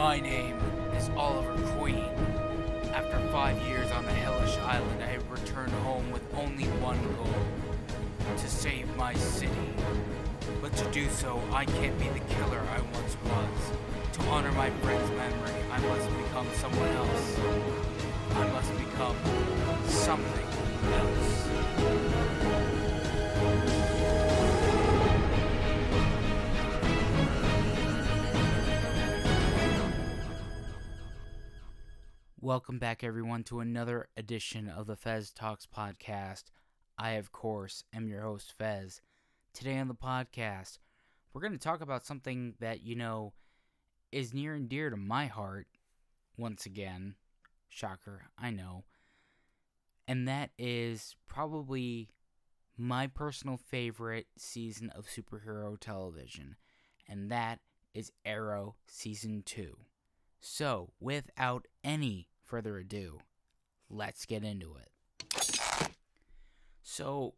My name is Oliver Queen. After five years on the hellish island, I have returned home with only one goal to save my city. But to do so, I can't be the killer I once was. To honor my friend's memory, I must become someone else. I must become something else. Welcome back, everyone, to another edition of the Fez Talks podcast. I, of course, am your host, Fez. Today on the podcast, we're going to talk about something that, you know, is near and dear to my heart once again. Shocker, I know. And that is probably my personal favorite season of superhero television, and that is Arrow Season 2. So, without any further ado, let's get into it. So,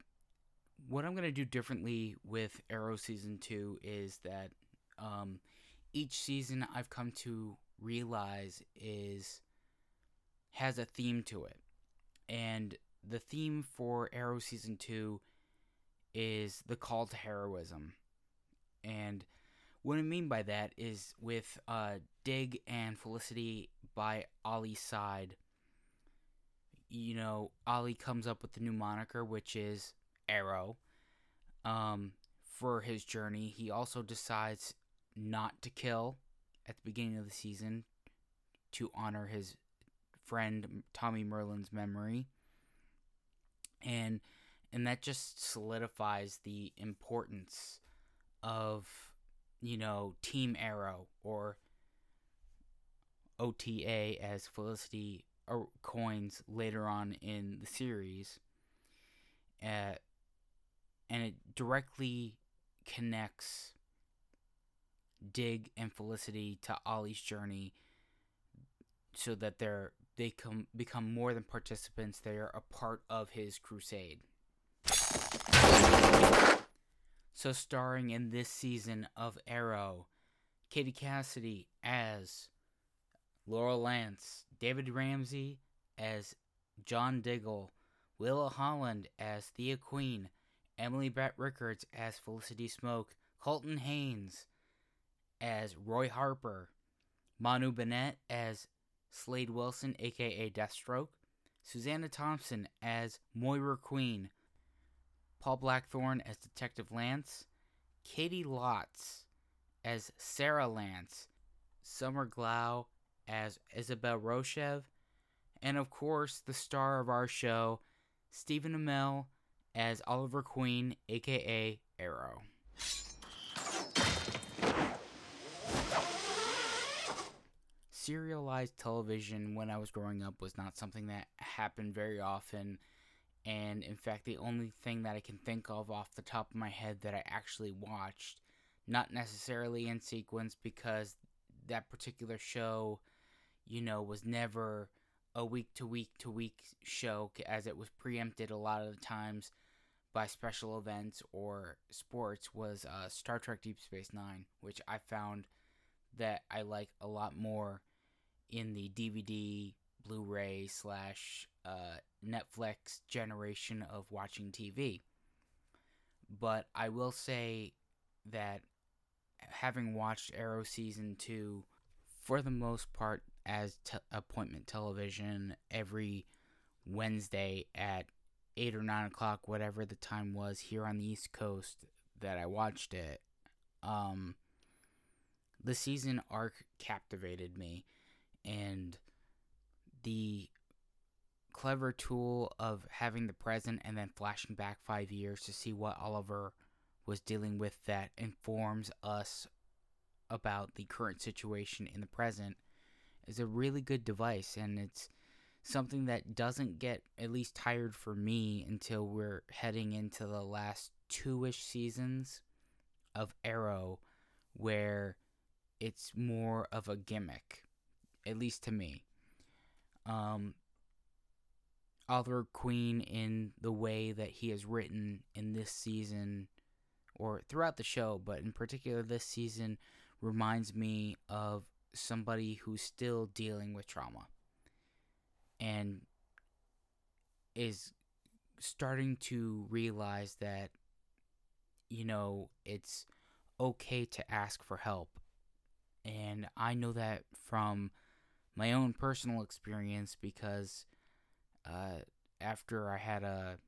what I'm going to do differently with Arrow Season 2 is that um, each season I've come to realize is has a theme to it. And the theme for Arrow Season 2 is the call to heroism. And what I mean by that is with uh, Dig and Felicity by Ollie's side, you know, Ali comes up with the new moniker, which is Arrow, um, for his journey. He also decides not to kill at the beginning of the season to honor his friend Tommy Merlyn's memory. And and that just solidifies the importance of you know, Team Arrow or OTA as Felicity coins later on in the series. Uh, and it directly connects Dig and Felicity to Ollie's journey so that they're they come become more than participants, they are a part of his crusade. So, starring in this season of Arrow, Katie Cassidy as Laurel Lance, David Ramsey as John Diggle, Willa Holland as Thea Queen, Emily Bett Rickards as Felicity Smoak, Colton Haynes as Roy Harper, Manu Bennett as Slade Wilson, aka Deathstroke, Susanna Thompson as Moira Queen, Paul Blackthorne as Detective Lance, Caity Lotz as Sara Lance, Summer Glau as Isabel Rochev, and of course, the star of our show, Stephen Amell as Oliver Queen, aka Arrow. Serialized television when I was growing up was not something that happened very often and in fact the only thing that I can think of off the top of my head that I actually watched, not necessarily in sequence because that particular show, you know, was never a week to week to week show as it was preempted a lot of the times by special events or sports was uh, Star Trek Deep Space Nine, which I found that I like a lot more in the DVD, Blu-ray slash uh, Netflix generation of watching TV. But I will say that having watched Arrow season two, for the most part, as te- appointment television every Wednesday at eight or nine o'clock, whatever the time was here on the East Coast that I watched it. Um, the season arc captivated me, and the clever tool of having the present and then flashing back five years to see what Oliver was dealing with that informs us about the current situation in the present is a really good device and it's something that doesn't get at least tired for me until we're heading into the last two-ish seasons of Arrow where it's more of a gimmick at least to me. Um Oliver Queen in the way that he has written in this season or throughout the show, but in particular this season reminds me of somebody who's still dealing with trauma and is starting to realize that you know it's okay to ask for help. And i know that from my own personal experience because uh, after i had a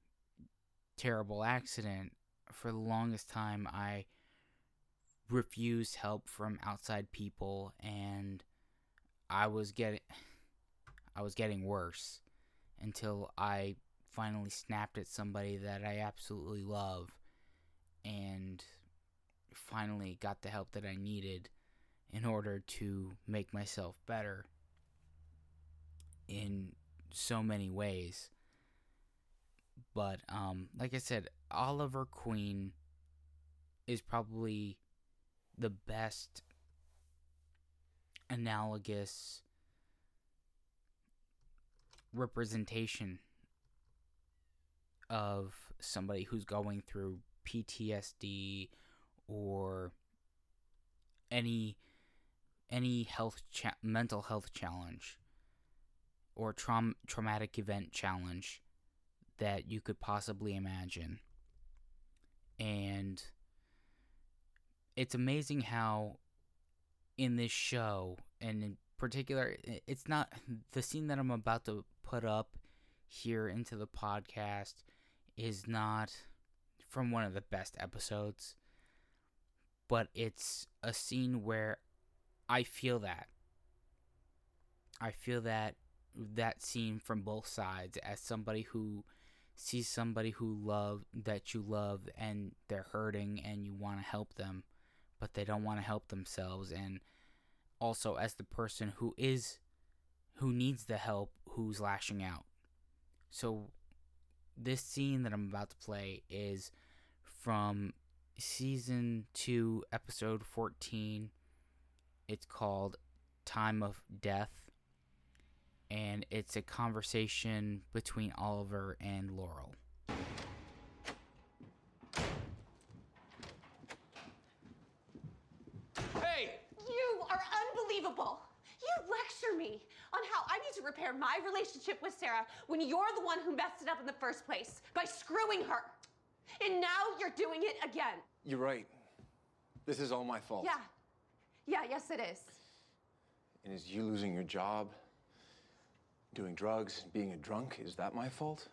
terrible accident for the longest time i refused help from outside people and I was getting I was getting worse until I finally snapped at somebody that I absolutely love and finally got the help that I needed in order to make myself better in so many ways. But um like I said, Oliver Queen is probably the best analogous representation of somebody who's going through PTSD or any any health cha- mental health challenge or traum- traumatic event challenge that you could possibly imagine. And it's amazing how in this show and in particular it's not the scene that I'm about to put up here into the podcast is not from one of the best episodes but it's a scene where I feel that. I feel that that scene from both sides as somebody who sees somebody who love that you love and they're hurting and you want to help them but they don't want to help themselves and also as the person who is who needs the help who's lashing out. So this scene that i'm about to play is from season 2 episode 14 it's called time of death and it's a conversation between oliver and laurel You lecture me on how I need to repair my relationship with Sara when you're the one who messed it up in the first place by screwing her. And now you're doing it again. You're right. This is all my fault. Yeah. Yeah, yes, it is. And is you losing your job, doing drugs, being a drunk, is that my fault?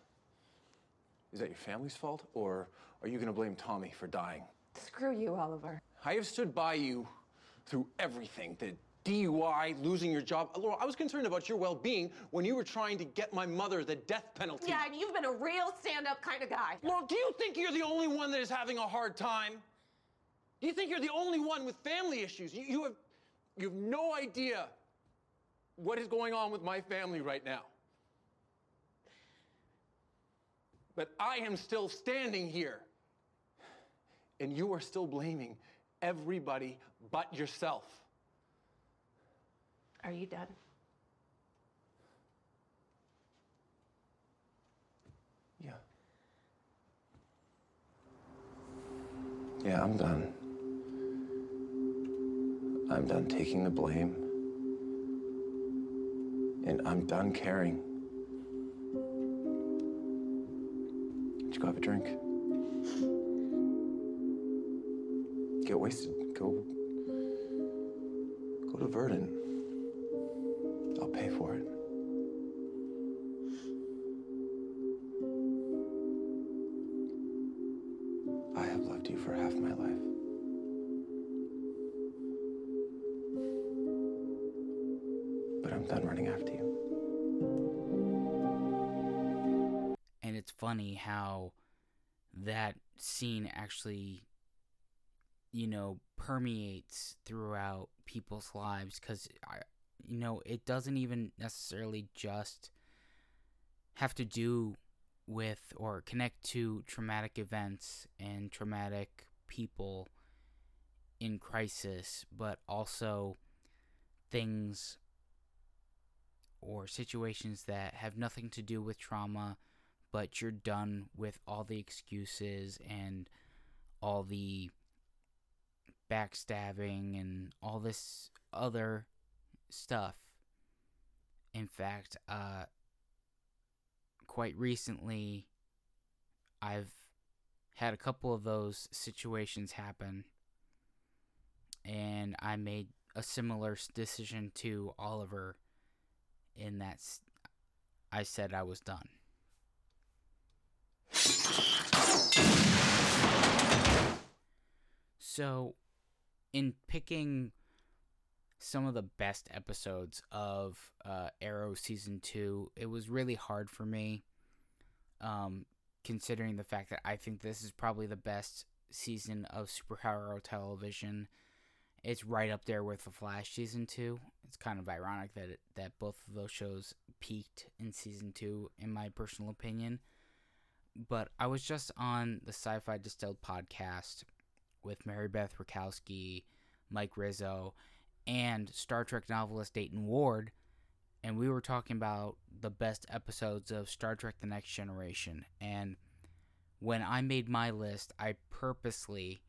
Is that your family's fault? Or are you going to blame Tommy for dying? Screw you, Oliver. I have stood by you through everything the DUI, losing your job. Uh, Laurel, I was concerned about your well being when you were trying to get my mother the death penalty. Yeah, and you've been a real stand up kind of guy. Laurel, do you think you're the only one that is having a hard time? Do you think you're the only one with family issues? You, you, have, you have no idea what is going on with my family right now. But I am still standing here. And you are still blaming everybody but yourself. Are you done? Yeah. Yeah, I'm done. I'm done taking the blame. And I'm done caring. Let's go have a drink. Get wasted. Go. Go to Verdant. Actually, you know, permeates throughout people's lives because I, you know, it doesn't even necessarily just have to do with or connect to traumatic events and traumatic people in crisis, but also things or situations that have nothing to do with trauma, but you're done with all the excuses and all the backstabbing and all this other stuff. In fact, uh, quite recently, I've had a couple of those situations happen, and I made a similar decision to Oliver in that I said I was done. So, in picking some of the best episodes of uh, Arrow season two, it was really hard for me, um, considering the fact that I think this is probably the best season of superhero television. It's right up there with the Flash season two. It's kind of ironic that it, that both of those shows peaked in season two, in my personal opinion. But I was just on the Sci-Fi Distilled podcast with Mary Beth Rakowski, Mike Rizzo, and Star Trek novelist Dayton Ward, and we were talking about the best episodes of Star Trek The Next Generation. And when I made my list, I purposely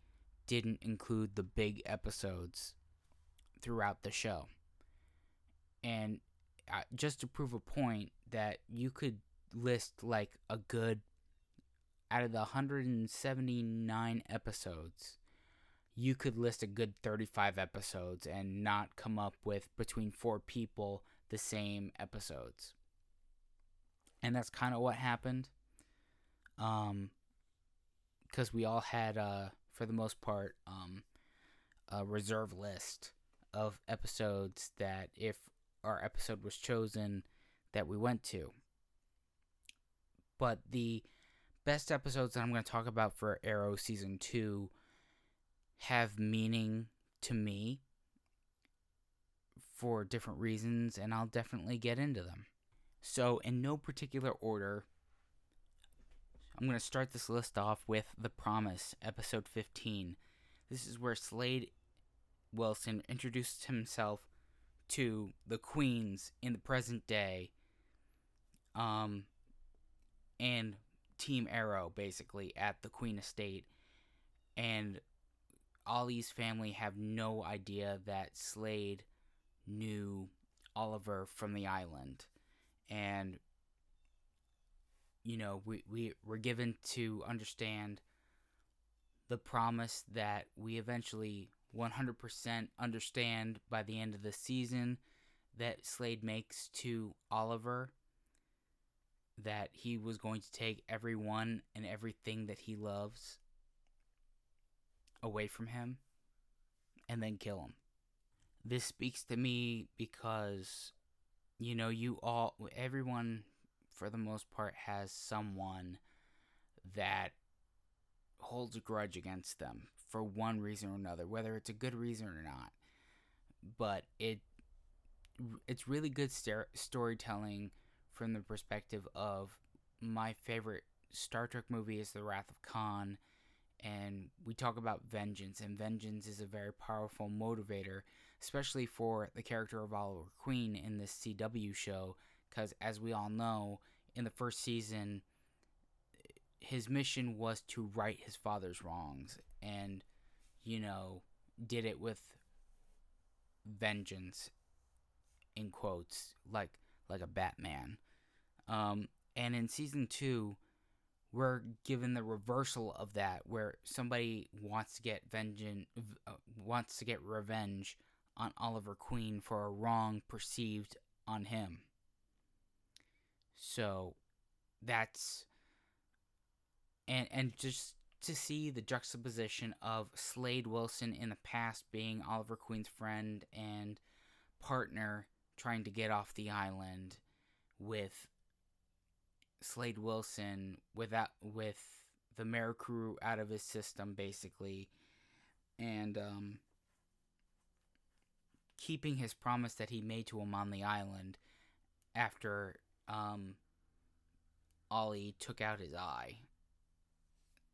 didn't include the big episodes throughout the show. And just to prove a point that you could list like a good out of the 179 episodes you could list a good 35 episodes and not come up with between four people the same episodes. And that's kind of what happened. Um, because we all had, uh, for the most part, um, a reserve list of episodes that if our episode was chosen, that we went to. But the best episodes that I'm going to talk about for Arrow season two have meaning to me for different reasons, and I'll definitely get into them. So, in no particular order, I'm going to start this list off with The Promise, episode 15. This is where Slade Wilson introduces himself to the queens in the present day um and team arrow basically at the queen estate and Ollie's family have no idea that Slade knew Oliver from the island. And, you know, we, we were given to understand the promise that we eventually 100% understand by the end of the season that Slade makes to Oliver that he was going to take everyone and everything that he loves away from him and then kill him. This speaks to me because, you know, you all, everyone for the most part has someone that holds a grudge against them for one reason or another, whether it's a good reason or not. But it it's really good st- storytelling from the perspective of my favorite Star Trek movie is The Wrath of Khan and we talk about vengeance and vengeance is a very powerful motivator especially for the character of oliver queen in this cw show because as we all know in the first season his mission was to right his father's wrongs and you know did it with vengeance in quotes like like a batman. Um and in season 2 we're given the reversal of that where somebody wants to get vengeance uh, wants to get revenge on Oliver Queen for a wrong perceived on him. So that's and and just to see the juxtaposition of Slade Wilson in the past being Oliver Queen's friend and partner trying to get off the island with Slade Wilson without with the Mirakuru out of his system basically and um, keeping his promise that he made to him on the island after um, Ollie took out his eye.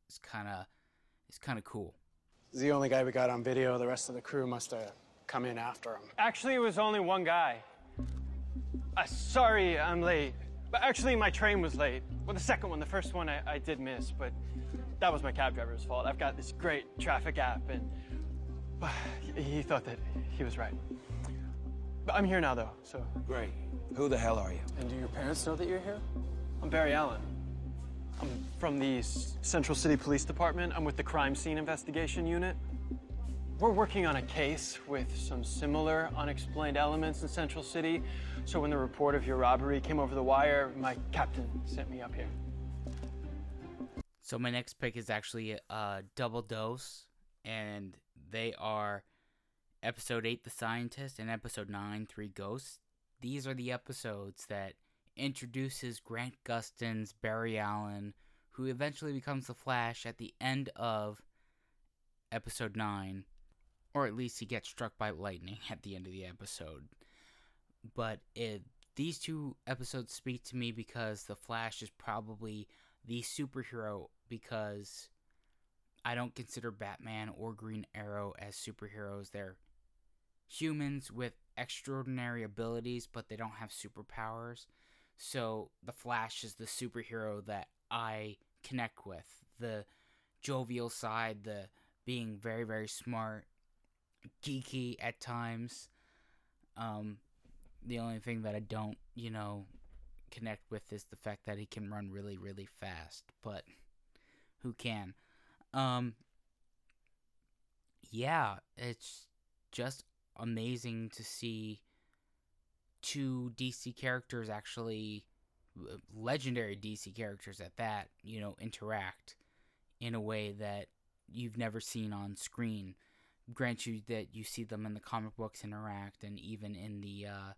It's kind of it's kind of cool. He's the only guy we got on video. The rest of the crew must have come in after him. Actually, it was only one guy. Uh, sorry, I'm late. But actually, my train was late. Well, the second one, the first one I, I did miss, but that was my cab driver's fault. I've got this great traffic app, and he thought that he was right. But I'm here now, though, so. Great. Who the hell are you? And do your parents know that you're here? I'm Barry Allen. I'm from the Central City Police Department. I'm with the Crime Scene Investigation Unit. We're working on a case with some similar unexplained elements in Central City. So when the report of your robbery came over the wire, my captain sent me up here. So my next pick is actually a double dose, and they are episode eight, The Scientist, and episode nine, Three Ghosts. These are the episodes that introduces Grant Gustin's Barry Allen, who eventually becomes the Flash at the end of episode nine, or at least he gets struck by lightning at the end of the episode. But it, these two episodes speak to me because the Flash is probably the superhero because I don't consider Batman or Green Arrow as superheroes. They're humans with extraordinary abilities, but they don't have superpowers. So the Flash is the superhero that I connect with. The jovial side, the being very, very smart, geeky at times. Um, the only thing that I don't, you know, connect with is the fact that he can run really, really fast. But who can? Um, yeah, it's just amazing to see two DC characters actually uh, legendary DC characters at that, you know, interact in a way that you've never seen on screen. Grant you that you see them in the comic books interact and even in the uh,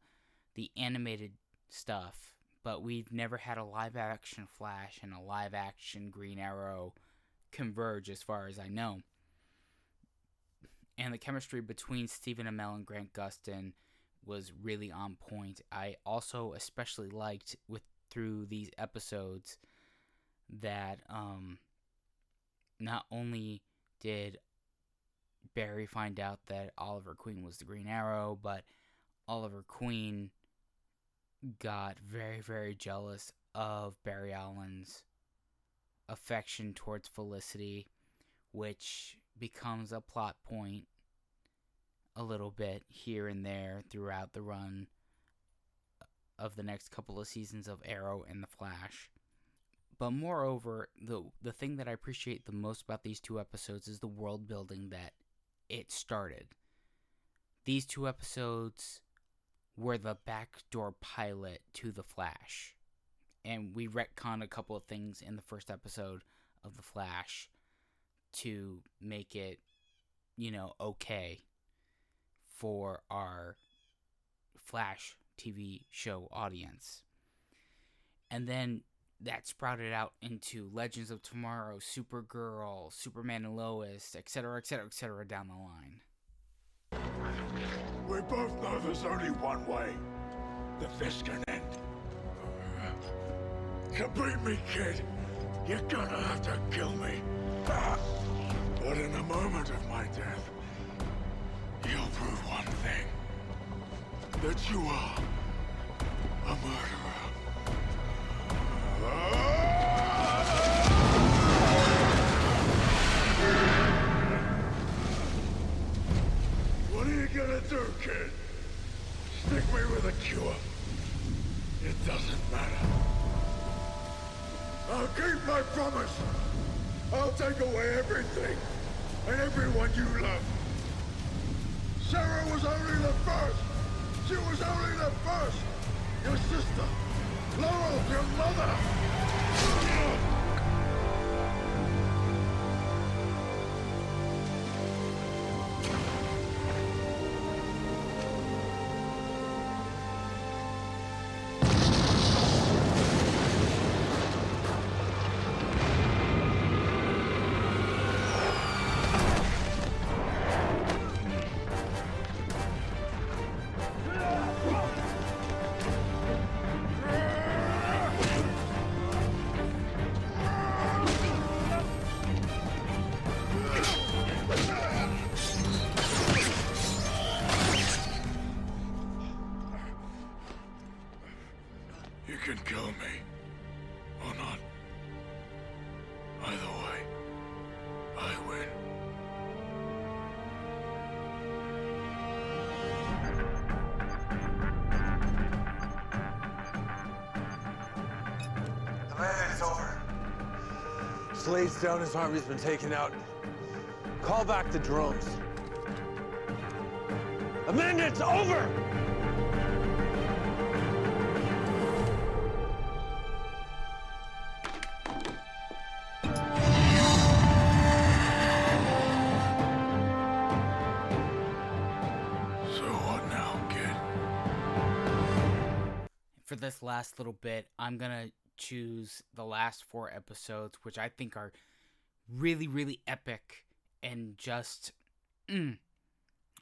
the animated stuff, but we've never had a live action Flash and a live action Green Arrow converge as far as I know. And the chemistry between Stephen Amell and Grant Gustin was really on point. I also especially liked with through these episodes that um not only did Barry find out that Oliver Queen was the Green Arrow, but Oliver Queen got very very jealous of Barry Allen's affection towards Felicity, which becomes a plot point a little bit here and there throughout the run of the next couple of seasons of Arrow and The Flash. But moreover, the the thing that I appreciate the most about these two episodes is the world building that it started. These two episodes were the backdoor pilot to The Flash. And we retconned a couple of things in the first episode of The Flash to make it, you know, okay for our Flash TV show audience. And then that sprouted out into Legends of Tomorrow, Supergirl, Superman and Lois, etc., etc., etc., down the line. We both know there's only one way that this can end. To beat me, kid, you're gonna have to kill me. But in the moment of my death, you'll prove one thing. That you are a murderer. Do, kid? Stick me with a cure. It doesn't matter. I'll keep my promise. I'll take away everything and everyone you love. Sara was only the first. She was only the first. Your sister. Laurel, your mother. Slade's down, his army's been taken out. Call back the drones. Amanda, it's over! So what now, kid? For this last little bit, I'm gonna choose the last four episodes, which I think are really, really epic and just. Mm.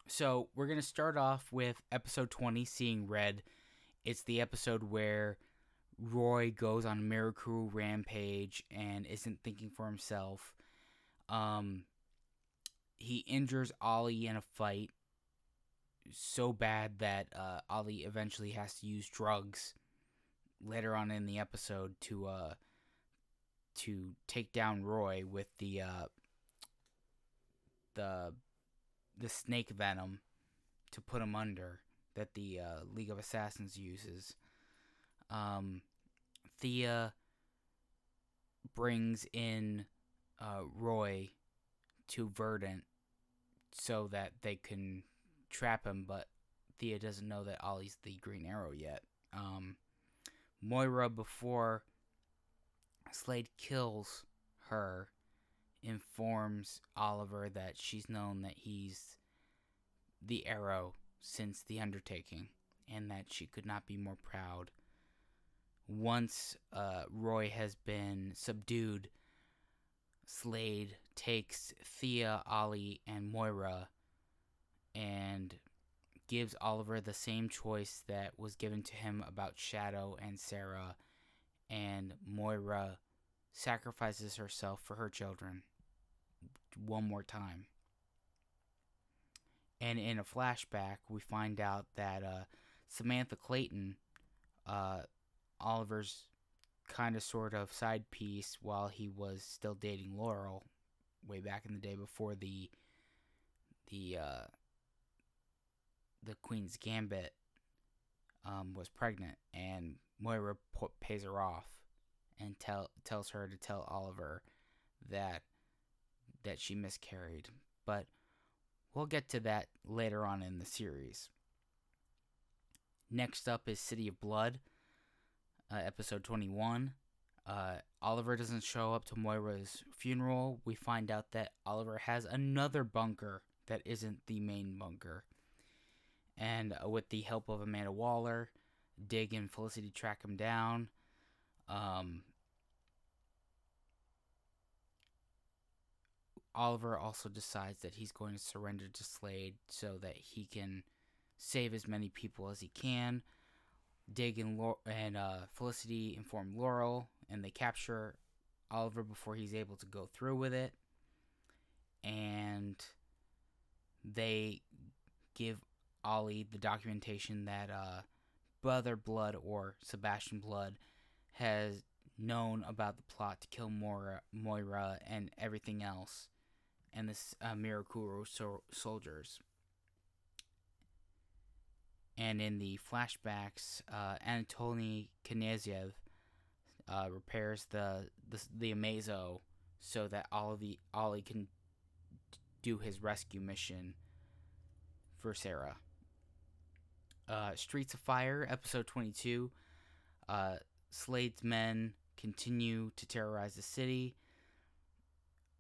So we're gonna start off with episode 20, Seeing Red. It's the episode where Roy goes on a Mirakuru rampage and isn't thinking for himself. Um, he injures Ollie in a fight so bad that uh, Ollie eventually has to use drugs later on in the episode to uh to take down Roy with the uh the the snake venom to put him under that the uh, League of Assassins uses. Um, Thea brings in uh, Roy to Verdant so that they can trap him, but Thea doesn't know that Ollie's the Green Arrow yet. Um, Moira, before Slade kills her, informs Oliver that she's known that he's the Arrow since the undertaking, and that she could not be more proud. Once uh, Roy has been subdued, Slade takes Thea, Ollie, and Moira and gives Oliver the same choice that was given to him about Shado and Sara, and Moira sacrifices herself for her children one more time. And in a flashback, we find out that uh, Samantha Clayton, uh, Oliver's kind of sort of side piece while he was still dating Laurel, way back in the day before the the uh, the Queen's Gambit um, was pregnant, and Moira pays her off and tell tells her to tell Oliver that that she miscarried. But we'll get to that later on in the series. Next up is City of Blood, uh, episode 21. Uh, Oliver doesn't show up to Moira's funeral. We find out that Oliver has another bunker that isn't the main bunker. And uh, with the help of Amanda Waller, Dig and Felicity track him down. Um, Oliver also decides that he's going to surrender to Slade so that he can save as many people as he can. Dig and, and uh, Felicity inform Laurel, and they capture Oliver before he's able to go through with it. And they give Ollie the documentation that uh, Brother Blood or Sebastian Blood has known about the plot to kill Moira, Moira and everything else, and the uh, Mirakuru so- soldiers. And in the flashbacks, uh, Anatoly uh, repairs the, the the Amazo so that all Ollie can do his rescue mission for Sara. Uh, Streets of Fire, episode 22. Uh, Slade's men continue to terrorize the city,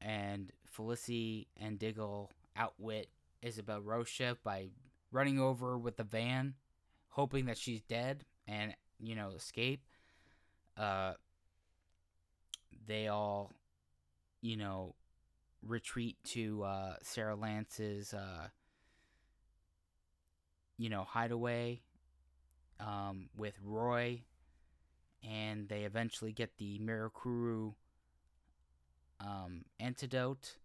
and Felicity and Diggle outwit Isabel Rocha by running over with the van, hoping that she's dead and, you know, escape. Uh, they all, you know, retreat to uh, Sara Lance's, uh, you know, hideaway um, with Roy, and they eventually get the Mirakuru um, antidote.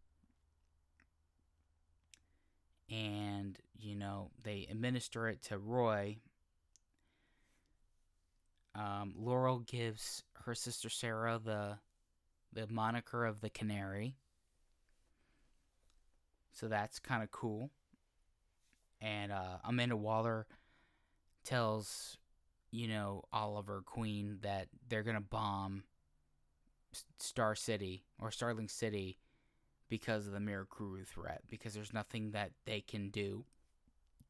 And, you know, they administer it to Roy. Um, Laurel gives her sister Sara the the moniker of the Canary. So that's kind of cool. And uh, Amanda Waller tells, you know, Oliver Queen that they're to bomb Star City or Starling City because of the Mirakuru threat, because there's nothing that they can do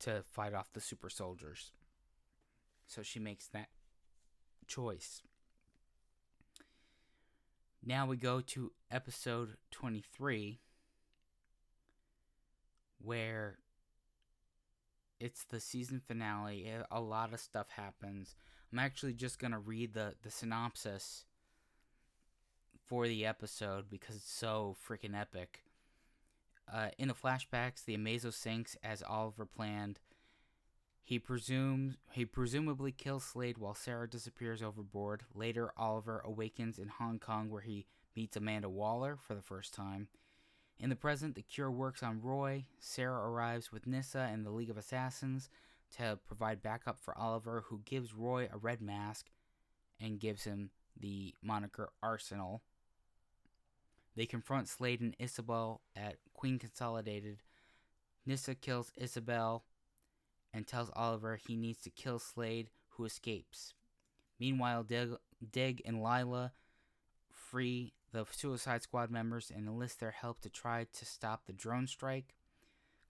to fight off the super soldiers. So she makes that choice. Now we go to episode 23, where it's the season finale. A lot of stuff happens. I'm actually just to read the, the synopsis for the episode because it's so freaking epic. Uh, in the flashbacks, the Amazo sinks as Oliver planned. He presumes he presumably kills Slade while Sara disappears overboard. Later, Oliver awakens in Hong Kong where he meets Amanda Waller for the first time. In the present, the Cure works on Roy. Sara arrives with Nyssa and the League of Assassins to provide backup for Oliver, who gives Roy a red mask and gives him the moniker Arsenal. They confront Slade and Isabel at Queen Consolidated. Nyssa kills Isabel and tells Oliver he needs to kill Slade, who escapes. Meanwhile, Dig, Dig and Lyla free the Suicide Squad members and enlist their help to try to stop the drone strike.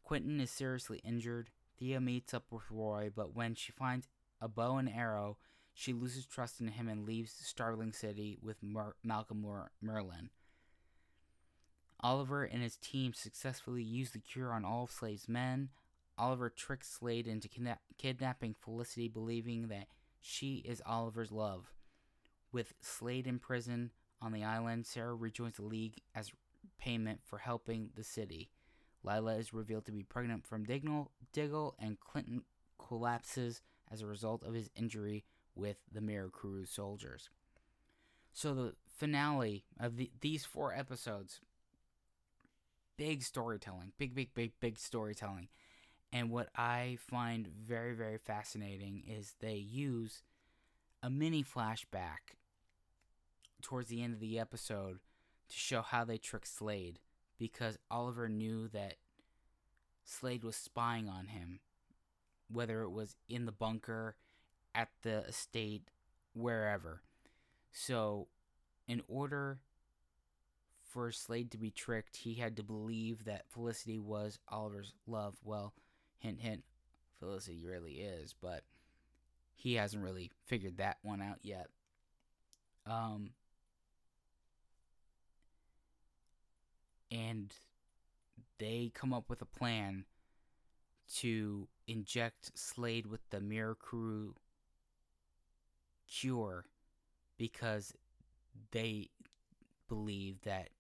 Quentin is seriously injured. Thea meets up with Roy, but when she finds a bow and arrow, she loses trust in him and leaves Starling City with Mer- Malcolm Merlyn. Oliver and his team successfully use the cure on all of Slade's men. Oliver tricks Slade into kidna- kidnapping Felicity, believing that she is Oliver's love. With Slade in prison on the island, Sara rejoins the League as payment for helping the city. Lyla is revealed to be pregnant from Diggle, Diggle and Quentin collapses as a result of his injury with the Mirakuru soldiers. So the finale of the, these four episodes big storytelling, big, big, big, big storytelling. And what I find very, very fascinating is they use a mini flashback towards the end of the episode to show how they tricked Slade because Oliver knew that Slade was spying on him, whether it was in the bunker, at the estate, wherever. So, in order for Slade to be tricked, he had to believe that Felicity was Oliver's love. Well, hint, hint, Felicity really is, but he hasn't really figured that one out yet. Um, and they come up with a plan to inject Slade with the Mirakuru cure because they believe that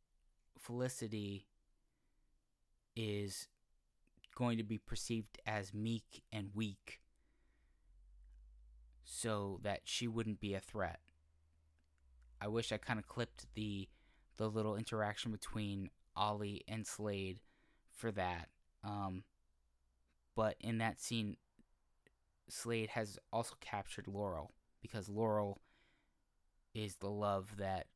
Felicity is going to be perceived as meek and weak so that she wouldn't be a threat. I wish I kind of clipped the the little interaction between Ollie and Slade for that. Um, but in that scene, Slade has also captured Laurel because Laurel is the love that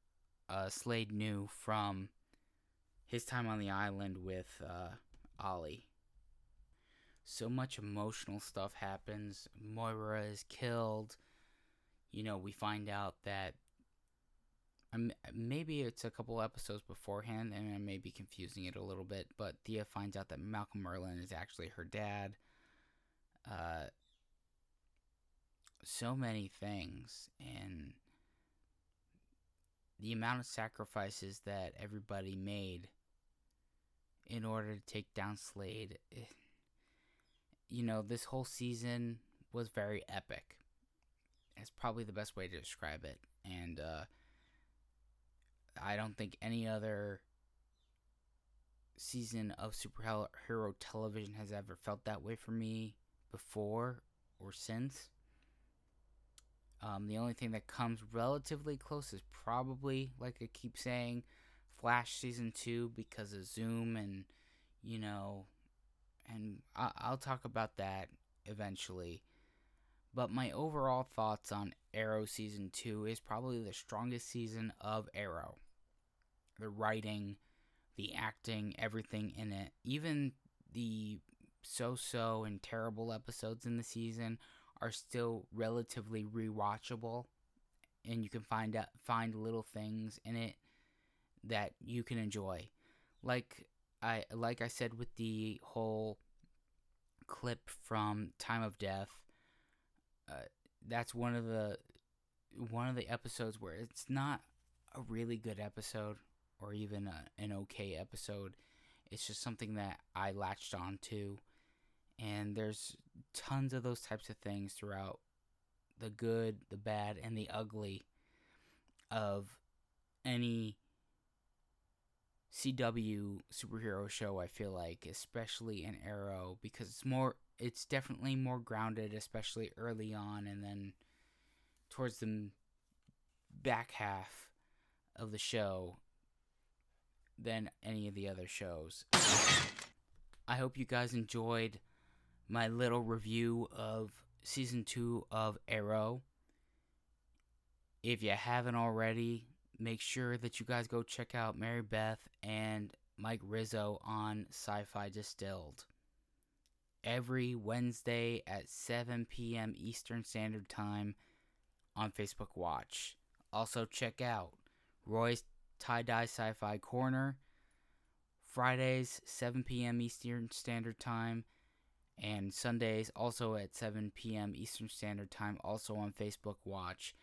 uh, Slade knew from his time on the island with uh, Ollie. So much emotional stuff happens. Moira is killed. You know, we find out that um, maybe it's a couple episodes beforehand, and I may be confusing it a little bit. But Thea finds out that Malcolm Merlyn is actually her dad. Uh, so many things, and the amount of sacrifices that everybody made in order to take down Slade. Eh, you know, this whole season was very epic. It's probably the best way to describe it. And uh, I don't think any other season of superhero television has ever felt that way for me before or since. Um, the only thing that comes relatively close is probably, like I keep saying, Flash season two because of Zoom and you know, and I- I'll talk about that eventually. But my overall thoughts on Arrow season two is probably the strongest season of Arrow. The writing, the acting, everything in it, even the so-so and terrible episodes in the season are still relatively rewatchable and you can find out find little things in it that you can enjoy. Like I like I said with the whole clip from Time of Death, uh, that's one of the one of the episodes where it's not a really good episode or even a, an okay episode. It's just something that I latched on to. And there's tons of those types of things throughout the good, the bad, and the ugly of any CW superhero show, I feel like, especially in Arrow, because it's more, it's definitely more grounded, especially early on, and then towards the back half of the show than any of the other shows. I hope you guys enjoyed my little review of season two of Arrow. If you haven't already, make sure that you guys go check out Mary Beth and Mike Rizzo on Sci Fi Distilled. Every Wednesday at 7 p.m. Eastern Standard Time on Facebook Watch. Also, check out Roy's Tie Dye Sci Fi Corner, Fridays, 7 p.m. Eastern Standard Time, and Sundays, also at 7 p.m. Eastern Standard Time, also on Facebook Watch.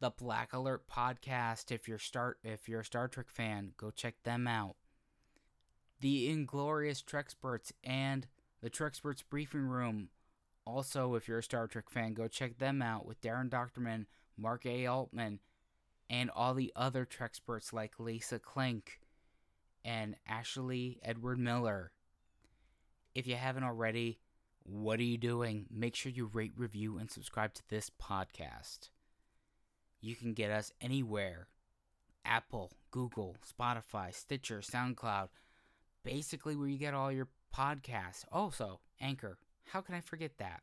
The Black Alert podcast, if you're start if you're a Star Trek fan, go check them out. The Inglorious Treksperts and the Treksperts Briefing Room, also if you're a Star Trek fan, go check them out with Daren Dochterman, Mark A. Altman, and all the other Treksperts like Lisa Klink and Ashley Edward Miller. If you haven't already, what are you doing? Make sure you rate, review, and subscribe to this podcast. You can get us anywhere Apple, Google, Spotify, Stitcher, SoundCloud, basically where you get all your podcasts. Also, Anchor. How can I forget that?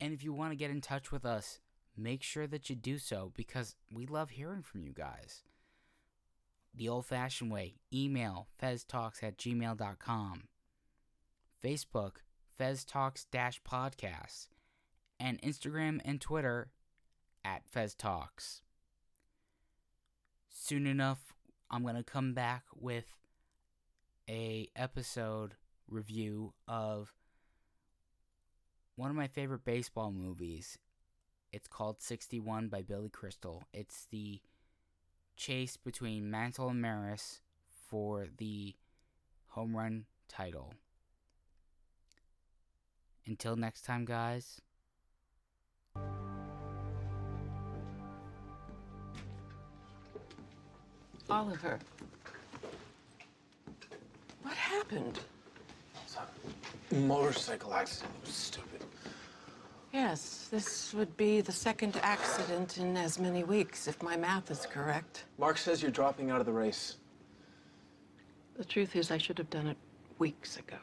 And if you want to get in touch with us, make sure that you do so because we love hearing from you guys. The old fashioned way email feztalks at gmail.com, Facebook, feztalks podcast, and Instagram and Twitter at feztalks. Soon enough, I'm going to come back with a episode review of one of my favorite baseball movies. It's called 61 by Billy Crystal. It's the chase between Mantle and Maris for the home run title. Until next time, guys. Oliver. What happened? Motorcycle accident. It was stupid. Yes, this would be the second accident in as many weeks, if my math is correct. Mark says you're dropping out of the race. The truth is, I should have done it weeks ago,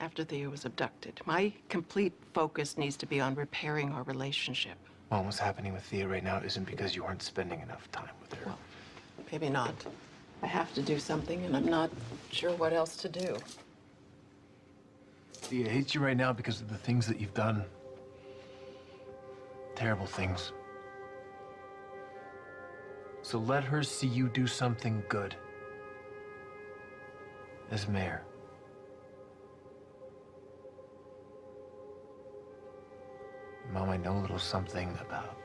after Thea was abducted. My complete focus needs to be on repairing our relationship. Well, what's happening with Thea right now isn't because you aren't spending enough time with her. Well, maybe not. I have to do something, and I'm not sure what else to do. Thea hates you right now because of the things that you've done. Terrible things. So let her see you do something good. As mayor. Mom, I know a little something about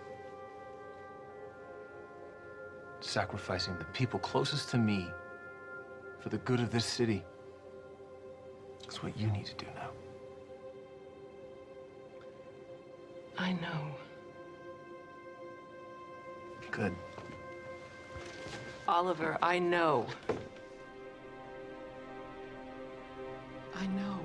sacrificing the people closest to me for the good of this city. It's what you need to do now. I know. Good. Oliver, I know. I know.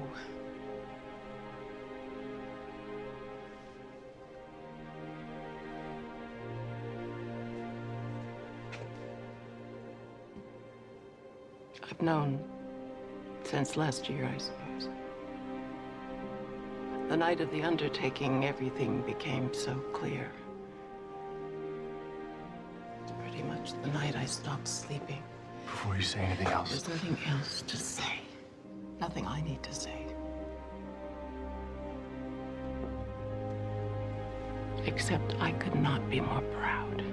I've known since last year, I suppose. The night of the undertaking, everything became so clear. It's pretty much the night I stopped sleeping. Before you say anything else, There's nothing else to say. Nothing I need to say. Except I could not be more proud.